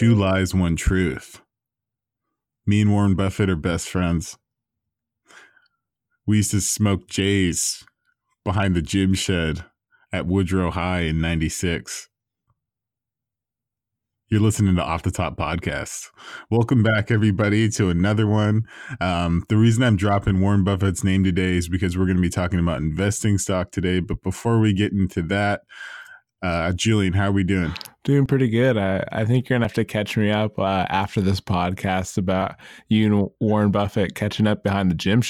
Two Lies, One Truth. Me and Warren Buffett are best friends. We used to smoke J's behind the gym shed at Woodrow High in 96. You're listening to Off the Top Podcast. Welcome back, everybody, to another one. Um, the reason I'm dropping Warren Buffett's name today is because we're going to be talking about investing stock today. But before we get into that, uh, Julian, how are we doing? Doing pretty good. I, I think you're gonna have to catch me up uh, after this podcast about you and Warren Buffett catching up behind the gym.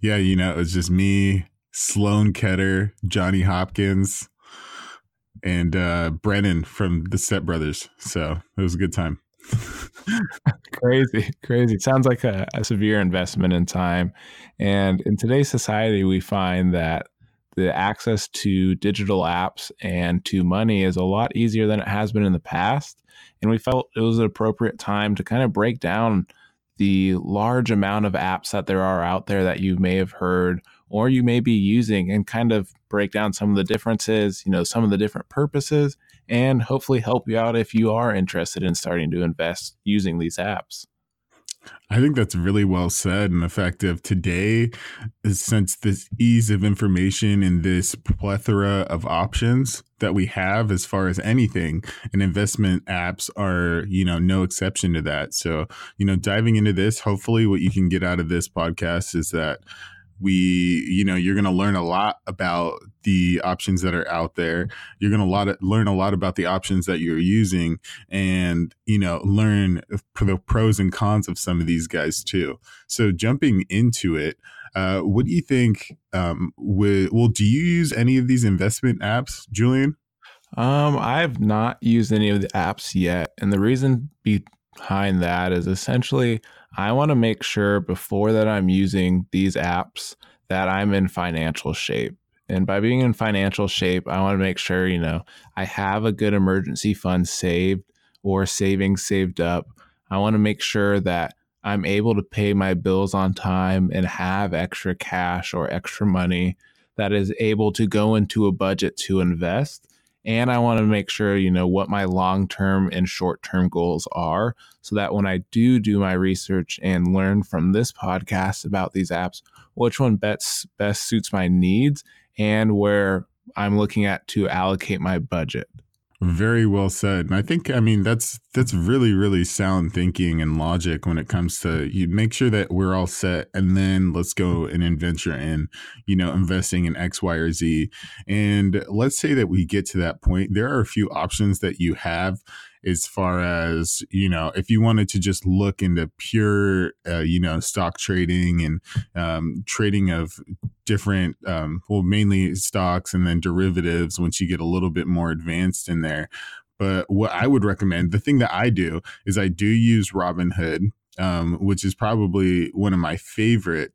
Yeah, you know, it was just me, Sloan Ketter, Johnny Hopkins, and uh, Brennan from the Step Brothers. So it was a good time. crazy, crazy. Sounds like a, a severe investment in time. And in today's society, we find that the access to digital apps and to money is a lot easier than it has been in the past. And we felt it was an appropriate time to kind of break down the large amount of apps that there are out there that you may have heard or you may be using and kind of break down some of the differences, you know, some of the different purposes, and hopefully help you out if you are interested in starting to invest using these apps. I think that's really well said. And of today, since this ease of information and this plethora of options that we have as far as anything, and investment apps are, you know, no exception to that. So, you know, diving into this, hopefully what you can get out of this podcast is that we you know you're going to learn a lot about the options that are out there. You're going to lot learn a lot about the options that you're using and you know learn the pros and cons of some of these guys too. So jumping into it uh, what do you think um, well do you use any of these investment apps julian? Um, i've not used any of the apps yet and the reason behind that is essentially I want to make sure before that I'm using these apps that I'm in financial shape. And by being in financial shape, I want to make sure, you know, I have a good emergency fund saved or savings saved up. I want to make sure that I'm able to pay my bills on time and have extra cash or extra money that is able to go into a budget to invest and I want to make sure you know what my long-term and short-term goals are so that when I do do my research and learn from this podcast about these apps which one best best suits my needs and where I'm looking at to allocate my budget. Very well said. And I think I mean that's that's really really sound thinking and logic when it comes to you make sure that we're all set and then let's go and adventure in, you know, investing in X, Y, or Z. And let's say that we get to that point. There are a few options that you have as far as you know if you wanted to just look into pure uh, you know stock trading and um, trading of different um, well mainly stocks and then derivatives once you get a little bit more advanced in there. But what i would recommend the thing that i do is i do use robinhood um, which is probably one of my favorite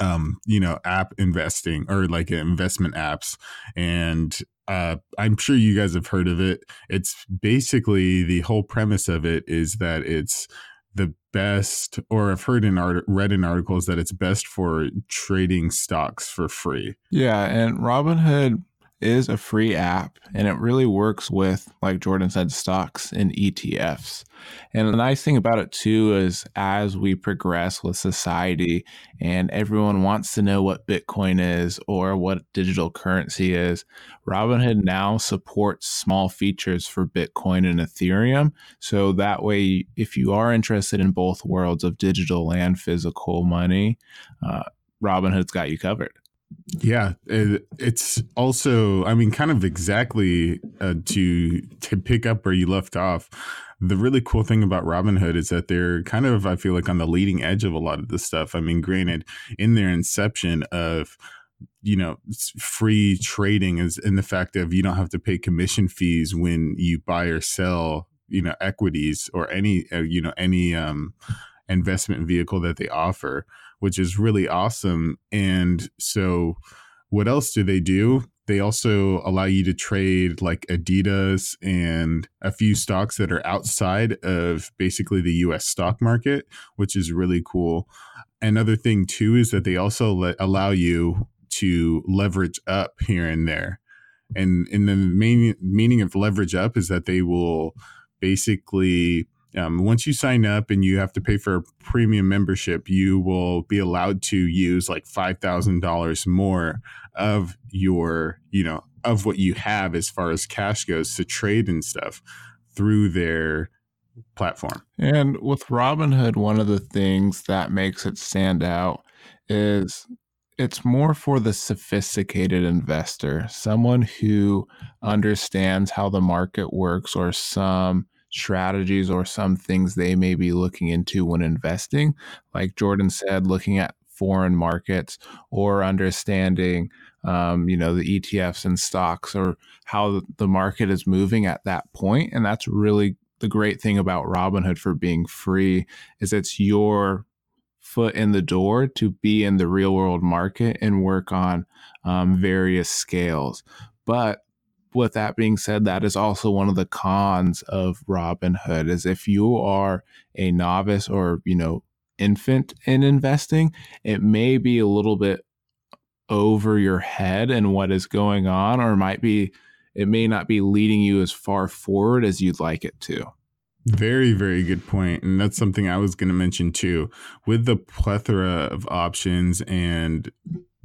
um, you know, app investing or like investment apps. And uh, I'm sure you guys have heard of it. It's basically the whole premise of it is that it's the best, or I've heard in art, read in articles that it's best for trading stocks for free. Yeah, and Robinhood is a free app and it really works with, like Jordan said, stocks and ETFs. And the nice thing about it too is as we progress with society and everyone wants to know what Bitcoin is or what digital currency is, Robinhood now supports small features for Bitcoin and Ethereum. So that way, if you are interested in both worlds of digital and physical money, uh, Robinhood's got you covered. Yeah, it, it's also, I mean, kind of exactly uh, to to pick up where you left off. The really cool thing about Robinhood is that they're kind of, I feel like, on the leading edge of a lot of this stuff. I mean, granted, in their inception of you know free trading is in the fact of you don't have to pay commission fees when you buy or sell you know equities or any uh, you know any um investment vehicle that they offer which is really awesome. And so, what else do they do? They also allow you to trade like Adidas and a few stocks that are outside of basically the US stock market, which is really cool. Another thing, too, is that they also let, allow you to leverage up here and there. And, and the main meaning of leverage up is that they will basically um, once you sign up and you have to pay for a premium membership, you will be allowed to use like five thousand dollars more of your, you know, of what you have as far as cash goes to trade and stuff through their platform. And with Robinhood, one of the things that makes it stand out is it's more for the sophisticated investor, someone who understands how the market works or some strategies or some things they may be looking into when investing. Like Jordan said, looking at foreign markets or understanding, um, you know, the ETFs and stocks or how the market is moving at that point. And that's really the great thing about Robinhood for being free is it's your foot in the door to be in the real world market and work on um, various scales. But with that being said, that is also one of the cons of Robinhood is if you are a novice or, you know, infant in investing, it may be a little bit over your head and what is going on, or might be, it may not be leading you as far forward as you'd like it to. Very, very good point. And that's something I was going to mention too. With the plethora of options and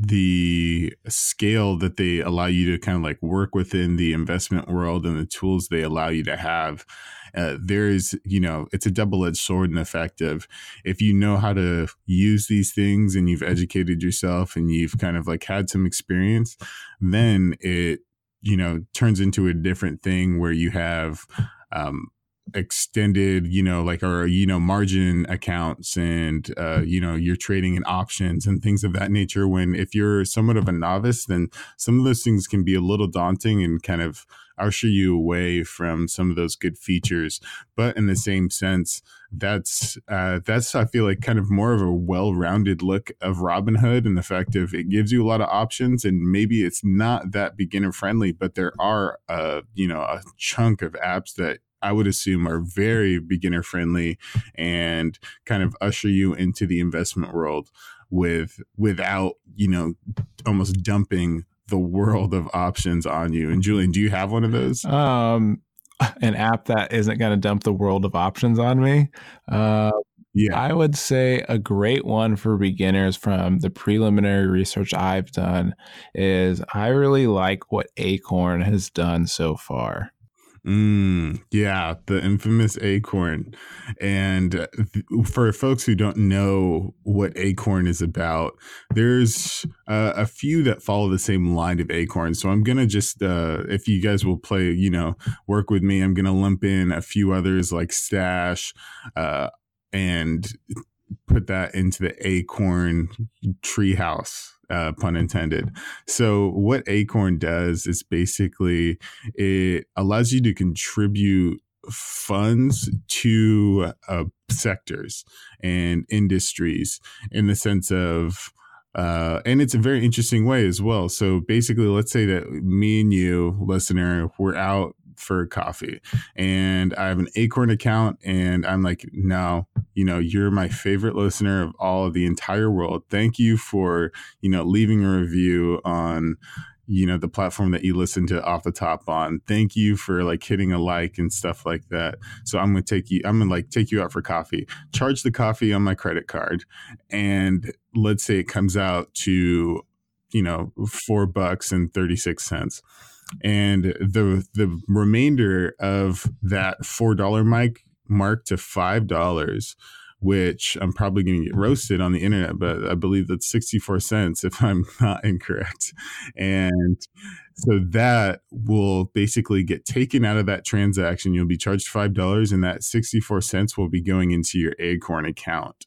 the scale that they allow you to kind of like work within the investment world and the tools they allow you to have uh, there is you know it's a double-edged sword in effect of if you know how to use these things and you've educated yourself and you've kind of like had some experience then it you know turns into a different thing where you have um, extended you know like or you know margin accounts and uh you know you're trading in options and things of that nature when if you're somewhat of a novice then some of those things can be a little daunting and kind of usher you away from some of those good features. But in the same sense that's uh that's i feel like kind of more of a well-rounded look of robinhood and the fact of it gives you a lot of options and maybe it's not that beginner friendly but there are uh you know a chunk of apps that I would assume are very beginner friendly and kind of usher you into the investment world with without, you know, almost dumping the world of options on you. And Julian, do you have one of those? Um an app that isn't going to dump the world of options on me. Uh, yeah. I would say a great one for beginners from the preliminary research I've done is I really like what Acorn has done so far. Mm, yeah, the infamous acorn. And for folks who don't know what acorn is about, there's uh, a few that follow the same line of acorn. So I'm going to just, uh, if you guys will play, you know, work with me, I'm going to lump in a few others like Stash uh, and put that into the acorn treehouse uh, pun intended. So what Acorn does is basically it allows you to contribute funds to uh, sectors and industries in the sense of uh, and it's a very interesting way as well. So basically, let's say that me and you, listener, we're out for coffee and I have an Acorn account and I'm like, no, you know, you're my favorite listener of all of the entire world. Thank you for, you know, leaving a review on you know the platform that you listen to off the top on. Thank you for like hitting a like and stuff like that. So i'm gonna take you i'm gonna like take you out for coffee. Charge the coffee on my credit card and let's say it comes out to you know four bucks and 36 cents and the the remainder of that four dollar mic mark to five dollars which i'm probably going to get roasted on the internet but i believe that's 64 cents if i'm not incorrect. And so that will basically get taken out of that transaction. You'll be charged five dollars and that 64 cents will be going into your acorn account.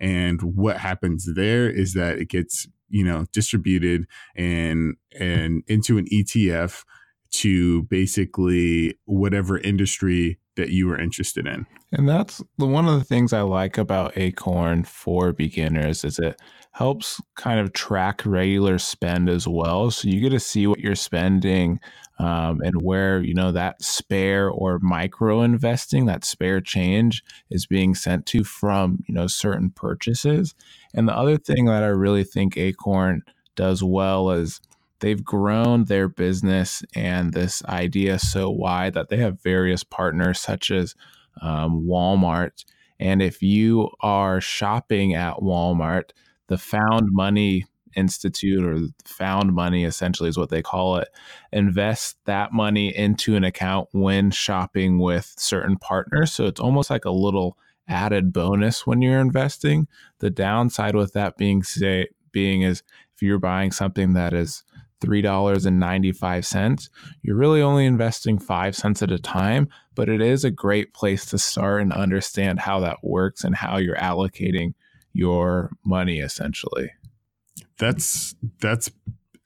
And what happens there is that it gets you know distributed and and into an ETF to basically whatever industry that you are interested in. And that's the one of the things I like about Acorn for beginners is it helps kind of track regular spend as well. So you get to see what you're spending um, and where you know that spare or micro investing, that spare change is being sent to from you know certain purchases. And the other thing that I really think Acorn does well is they've grown their business and this idea so wide that they have various partners such as um, Walmart. And if you are shopping at Walmart, the Found Money Institute or Found Money essentially is what they call it, invest that money into an account when shopping with certain partners. So it's almost like a little added bonus when you're investing. The downside with that being say being is if you're buying something that is $3.95, you're really only investing 5 cents at a time, but it is a great place to start and understand how that works and how you're allocating your money essentially. That's that's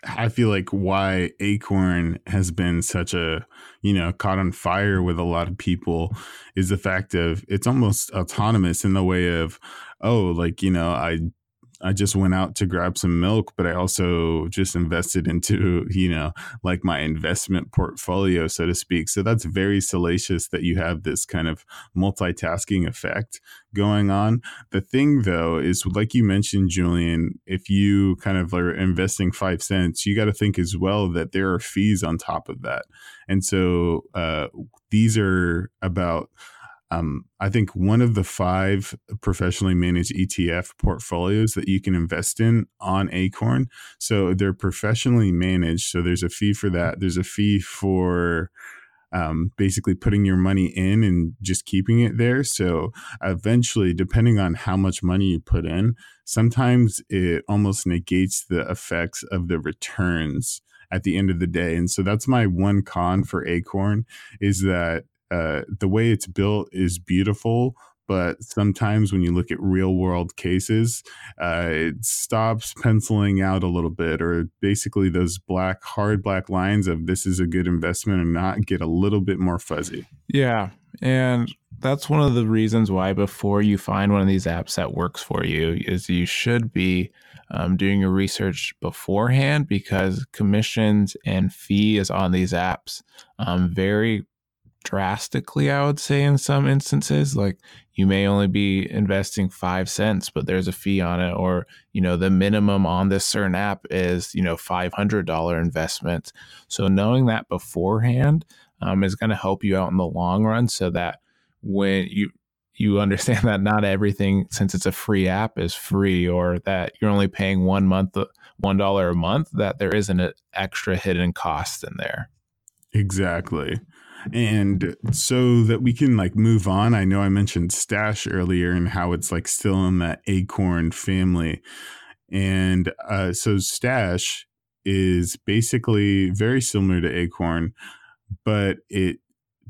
I feel like why Acorn has been such a, you know, caught on fire with a lot of people is the fact of it's almost autonomous in the way of, oh, like, you know, I I just went out to grab some milk, but I also just invested into, you know, like my investment portfolio, so to speak. So that's very salacious that you have this kind of multitasking effect going on. The thing though is like you mentioned, Julian, if you kind of are investing five cents, you got to think as well that there are fees on top of that. And so uh, these are about um, I think one of the five professionally managed ETF portfolios that you can invest in on Acorn. So they're professionally managed. So there's a fee for that. There's a fee for um, basically putting your money in and just keeping it there. So eventually, depending on how much money you put in, sometimes it almost negates the effects of the returns at the end of the day. And so that's my one con for Acorn is that uh, the way it's built is beautiful, but sometimes when you look at real world cases, uh, it stops penciling out a little bit, or basically those black, hard black lines of this is a good investment or not get a little bit more fuzzy. Yeah. And that's one of the reasons why before you find one of these apps that works for you is you should be um, doing your research beforehand because commissions and fees on these apps um, vary drastically, I would say, in some instances. Like you may only be investing five cents, but there's a fee on it, or, you know, the minimum on this certain app is, you know, $500 investment. So knowing that beforehand um, is going to help you out in the long run so that when you, you understand that not everything, since it's a free app, is free, or that you're only paying one month, one dollar a month. That there isn't an extra hidden cost in there. Exactly. And so that we can like move on, I know I mentioned Stash earlier and how it's like still in that Acorn family. And uh, so Stash is basically very similar to Acorn, but it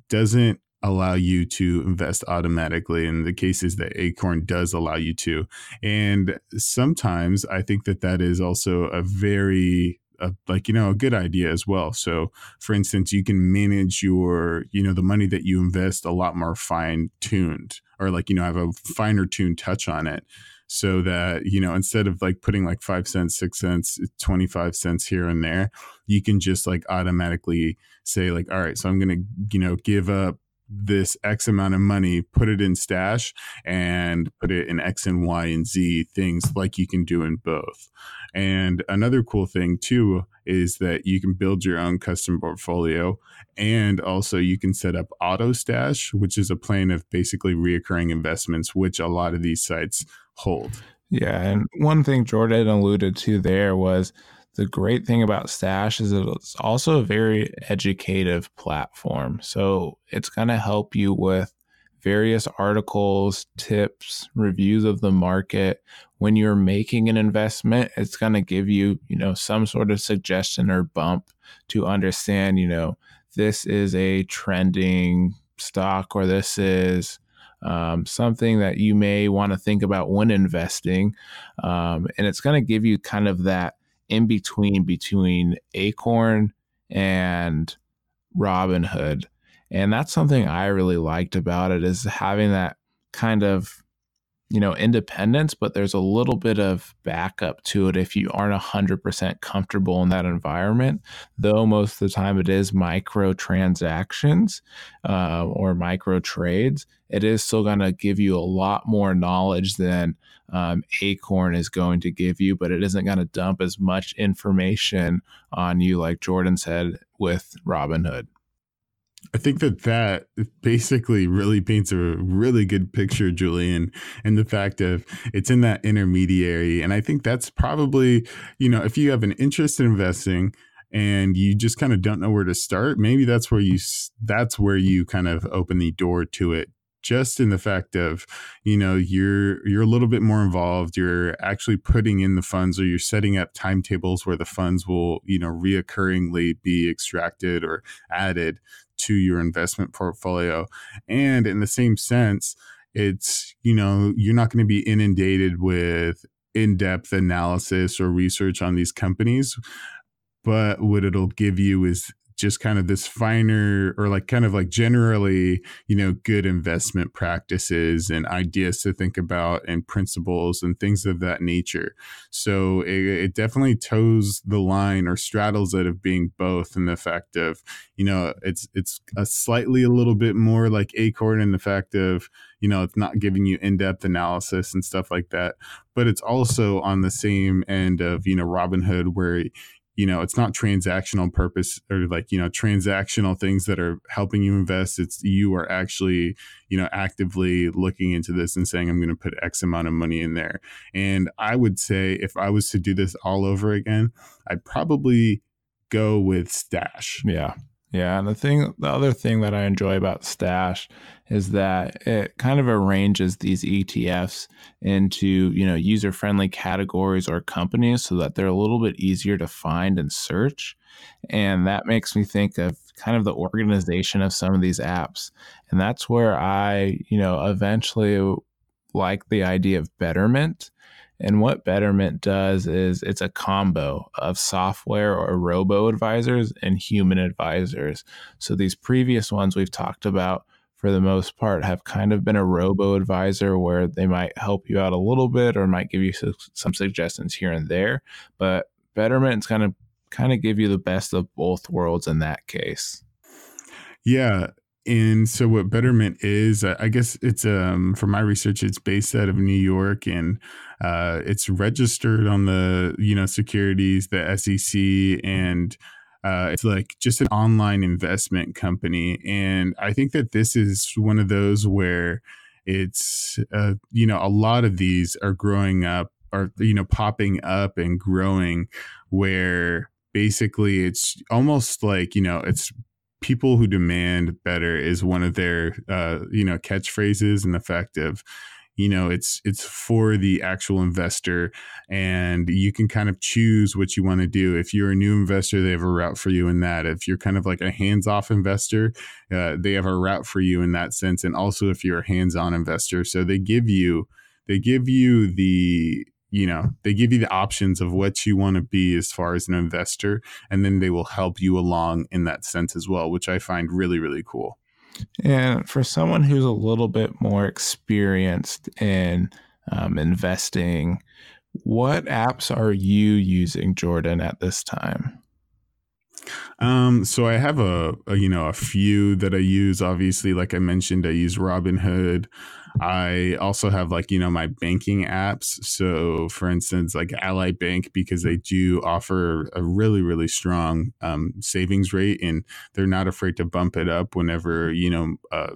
doesn't allow you to invest automatically in the cases that Acorn does allow you to. And sometimes I think that that is also a very a, like you know a good idea as well. So for instance you can manage your you know the money that you invest a lot more fine tuned or like you know have a finer tuned touch on it so that you know instead of like putting like 5 cents 6 cents 25 cents here and there you can just like automatically say like all right so i'm going to you know give up this X amount of money, put it in stash and put it in X and Y and Z things like you can do in both. And another cool thing too is that you can build your own custom portfolio and also you can set up auto stash, which is a plan of basically reoccurring investments, which a lot of these sites hold. Yeah. And one thing Jordan alluded to there was the great thing about Stash is it's also a very educative platform. So it's going to help you with various articles, tips, reviews of the market. When you're making an investment, it's going to give you, you know, some sort of suggestion or bump to understand, you know, this is a trending stock or this is um, something that you may want to think about when investing. Um, and it's going to give you kind of that in between between Acorn and Robinhood. And that's something I really liked about it is having that kind of you know independence but there's a little bit of backup to it if you aren't 100% comfortable in that environment though most of the time it is micro transactions uh, or micro trades it is still going to give you a lot more knowledge than um, acorn is going to give you but it isn't going to dump as much information on you like jordan said with robinhood I think that that basically really paints a really good picture, Julian, and the fact of it's in that intermediary. And I think that's probably, you know, if you have an interest in investing and you just kind of don't know where to start, maybe that's where you that's where you kind of open the door to it just in the fact of you know you're you're a little bit more involved you're actually putting in the funds or you're setting up timetables where the funds will you know reoccurringly be extracted or added to your investment portfolio. And in the same sense, it's, you know, you're not going to be inundated with in depth analysis or research on these companies. But what it'll give you is just kind of this finer or like kind of like generally you know good investment practices and ideas to think about and principles and things of that nature. So it, it definitely toes the line or straddles it of being both in the fact of you know it's it's a slightly a little bit more like acorn in the fact of you know it's not giving you in-depth analysis and stuff like that. But it's also on the same end of you know robinhood where you know it's not transactional purpose or like you know transactional things that are helping you invest. It's you are actually you know actively looking into this and saying i'm going to put x amount of money in there. And i would say if i was to do this all over again i'd probably go with stash. Yeah yeah, and the thing, the other thing that I enjoy about Stash is that it kind of arranges these ETFs into you know user friendly categories or companies so that they're a little bit easier to find and search, and that makes me think of kind of the organization of some of these apps, and that's where I you know eventually like the idea of Betterment and what Betterment does is it's a combo of software or robo advisors and human advisors. So these previous ones we've talked about for the most part have kind of been a robo advisor where they might help you out a little bit or might give you some suggestions here and there, but Betterment's kind of kind of give you the best of both worlds in that case. Yeah, and so what Betterment is, I guess it's um from my research, it's based out of New York and uh, it's registered on the you know securities, the SEC, and uh, it's like just an online investment company. And I think that this is one of those where it's uh, you know a lot of these are growing up, are you know popping up and growing, where basically it's almost like you know it's people who demand better is one of their uh, you know catchphrases and the fact of you know it's it's for the actual investor and you can kind of choose what you want to do. If you're a new investor they have a route for you in that. If you're kind of like a hands-off investor uh, they have a route for you in that sense. And also if you're a hands-on investor so they give you they give you the you know they give you the options of what you want to be as far as an investor and then they will help you along in that sense as well which i find really really cool and for someone who's a little bit more experienced in um, investing what apps are you using jordan at this time um, so I have a, a, you know a few that I use. Obviously, like I mentioned, I use Robinhood. I also have like, you know, my banking apps. So, for instance, like Ally Bank, because they do offer a really, really strong um, savings rate and they're not afraid to bump it up whenever, you know, uh,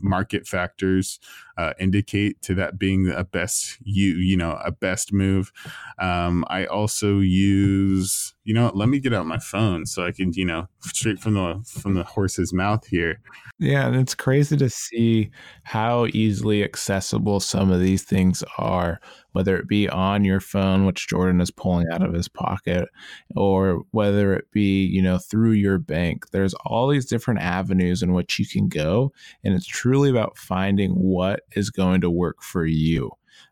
market factors uh, indicate to that being a best you you know a best move um, i also use you know let me get out my phone so i can you know straight from the from the horse's mouth here yeah and it's crazy to see how easily accessible some of these things are whether it be on your phone, which Jordan is pulling out of his pocket, or whether it be, you know, through your bank. There's all these different avenues in which you can go. And it's truly about finding what is going to work for you.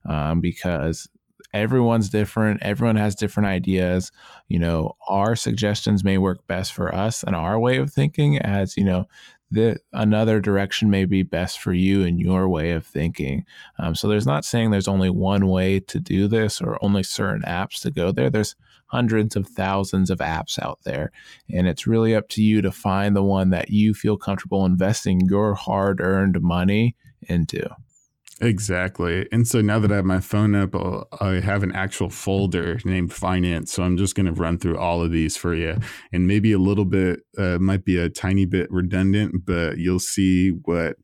Um, because everyone's different everyone has different ideas you know our suggestions may work best for us and our way of thinking as you know the another direction may be best for you and your way of thinking. Um, so there's not saying there's only one way to do this or only certain apps to go there. There's hundreds of thousands of apps out there, and it's really up to you to find the one that you feel comfortable investing your hard-earned money into. Exactly. And so now that I have my phone up, I'll, i have an actual folder named finance. So I'm just going to run through all of these for you. And maybe a little bit, uh, might be a tiny bit redundant, but you'll see what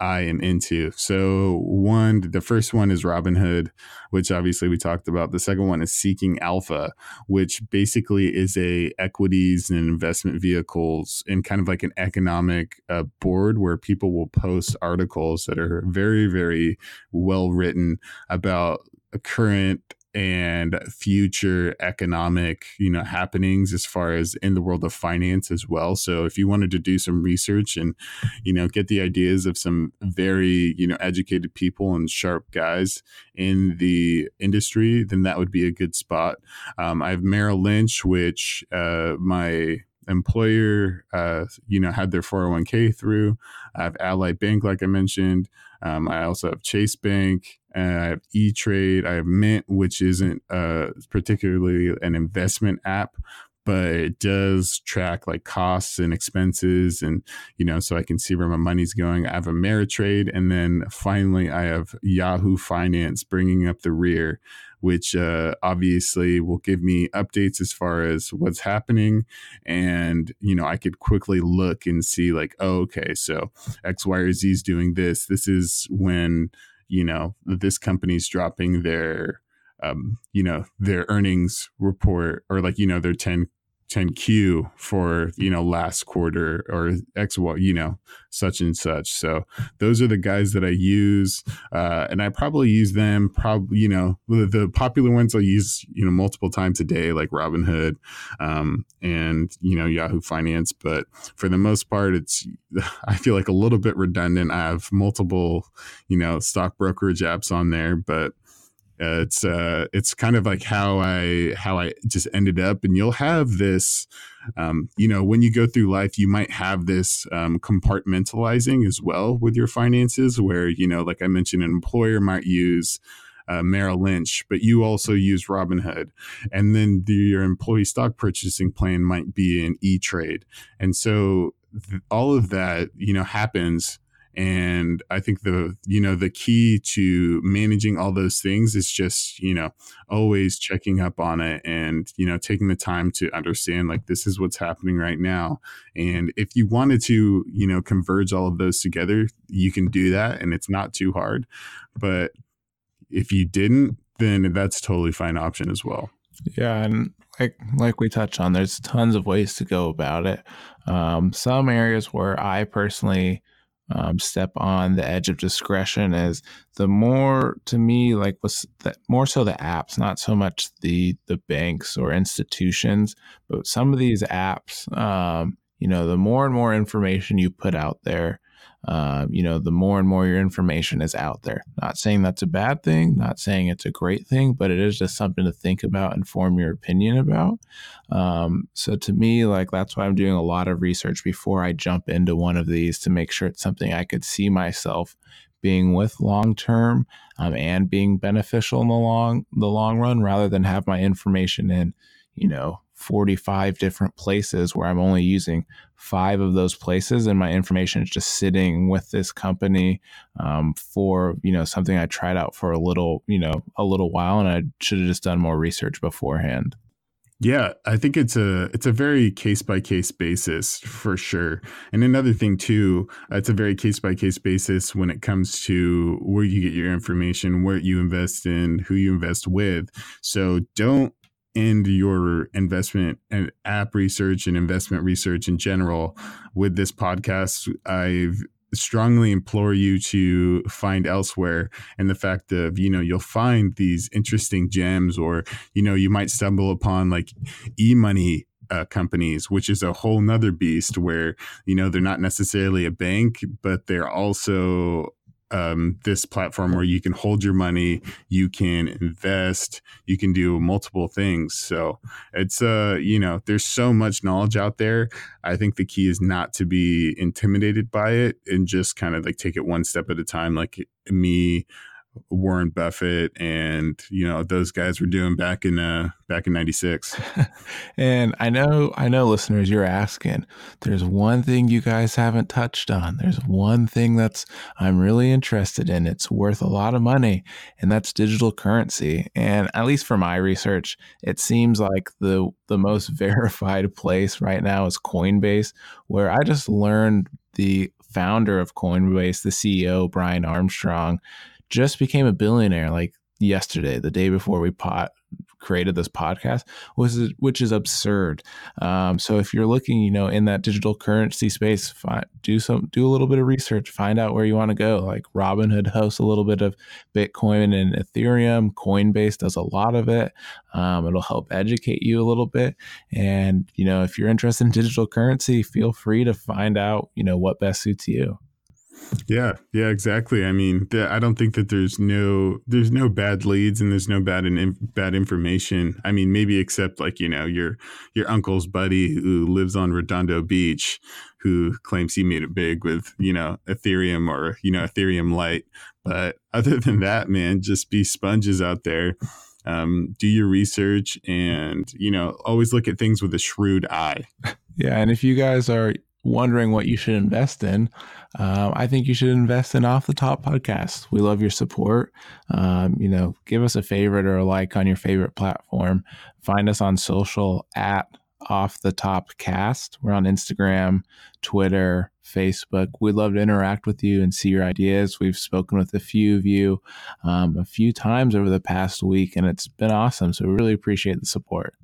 I am into. So one, the first one is Robinhood, which obviously we talked about. The second one is Seeking Alpha, which basically is a equities and investment vehicles and kind of like an economic uh, board where people will post articles that are very, very well written about a current and future economic you know happenings as far as in the world of finance as well. So if you wanted to do some research and you know get the ideas of some very you know educated people and sharp guys in the industry then that would be a good spot. Um, i have merrill lynch which uh, my employer uh, you know had their 401k through. I have ally bank like i mentioned. Um, i also have chase bank I have E Trade. I have Mint, which isn't uh, particularly an investment app, but it does track like costs and expenses, and you know, so I can see where my money's going. I have Ameritrade, and then finally, I have Yahoo Finance bringing up the rear, which uh, obviously will give me updates as far as what's happening. And, you know, I could quickly look and see, like, oh, okay, so X, Y, or Z is doing this. This is when you know this company's dropping their um, you know their earnings report or like you know their 10 10q for you know last quarter or x you know such and such. So those are the guys that i use uh, and i probably use them probably you know the, the, popular ones i use you know multiple times a day like robinhood um, and you know yahoo finance. But for the most part it's i feel like a little bit redundant. I have multiple you know stock brokerage apps on there but uh, it's uh, it's kind of like how I how I just ended up, and you'll have this. Um, you know, when you go through life, you might have this um, compartmentalizing as well with your finances, where you know, like I mentioned, an employer might use uh, Merrill Lynch, but you also use Robinhood. And then the, your employee stock purchasing plan might be an E Trade. And so th- all of that, you know, happens and i think the you know the key to managing all those things is just you know always checking up on it and you know taking the time to understand like this is what's happening right now. And if you wanted to you know converge all of those together you can do that and it's not too hard. But if you didn't then that's totally fine option as well. Yeah and like like we touched on there's tons of ways to go about it. Um, some areas where i personally um, step on the edge of discretion is the more to me like was that more so the apps not so much the the banks or institutions but some of these apps um, you know the more and more information you put out there uh, you know, the more and more your information is out there. Not saying that's a bad thing, not saying it's a great thing, but it is just something to think about and form your opinion about. Um, so to me, like that's why I'm doing a lot of research before I jump into one of these to make sure it's something I could see myself being with long term um, and being beneficial in the long the long run, rather than have my information in, you know, 45 different places where I'm only using five of those places and my information is just sitting with this company um, for you know something I tried out for a little you know a little while and I should have just done more research beforehand. Yeah, I think it's a it's a very case by case basis for sure. And another thing too, it's a very case by case basis when it comes to where you get your information, where you invest in, who you invest with. So don't end your investment and app research and investment research in general with this podcast. I strongly implore you to find elsewhere and the fact of you know you'll find these interesting gems or you know you might stumble upon like e-money uh, companies, which is a whole nother beast where, you know, they're not necessarily a bank, but they're also um, this platform where you can hold your money, you can invest, you can do multiple things. So it's uh, you know, there's so much knowledge out there. I think the key is not to be intimidated by it and just kind of like take it one step at a time. Like me Warren Buffett and you know those guys were doing back in uh back in 96 and I know I know listeners you're asking there's one thing you guys haven't touched on. There's one thing that's I'm really interested in. It's worth a lot of money and that's digital currency. And at least for my research it seems like the the most verified place right now is Coinbase where I just learned the founder of Coinbase the CEO Brian Armstrong just became a billionaire like yesterday, the day before we pot created this podcast, was which is absurd. Um, so if you're looking, you know, in that digital currency space, find, do some do a little bit of research, find out where you want to go. Like Robinhood hosts a little bit of Bitcoin and Ethereum. Coinbase does a lot of it. Um, it'll help educate you a little bit. And you know, if you're interested in digital currency, feel free to find out, you know, what best suits you. Yeah, yeah, exactly. I mean, I don't think that there's no there's no bad leads and there's no bad in, bad information. I mean, maybe except like you know your your uncle's buddy who lives on Redondo Beach, who claims he made it big with you know Ethereum or you know Ethereum Light. But other than that, man, just be sponges out there. Um, do your research and you know always look at things with a shrewd eye. Yeah, and if you guys are wondering what you should invest in, uh, I think you should invest in Off the Top podcast. We love your support. Um, you know, give us a favorite or a like on your favorite platform. Find us on social at Off the Top Cast. We're on Instagram, Twitter, Facebook. We'd love to interact with you and see your ideas. We've spoken with a few of you um, a few times over the past week, and it's been awesome. So we really appreciate the support.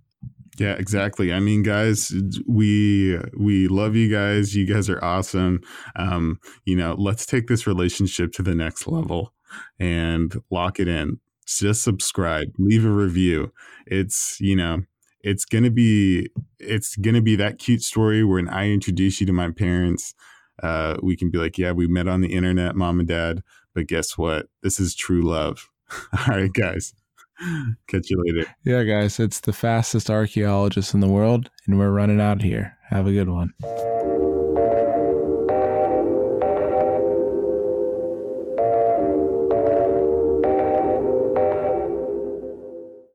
Yeah, exactly. I mean, guys, we we love you guys. You guys are awesome. Um, you know, let's take this relationship to the next level and lock it in. Just subscribe, leave a review. It's, you know, it's gonna be it's gonna be that cute story when I introduce you to my parents. Uh, we can be like, yeah, we met on the internet, mom and dad, but guess what? This is true love. All right, guys. Catch you later. Yeah, guys, it's the fastest archaeologist in the world, and we're running out here. Have a good one.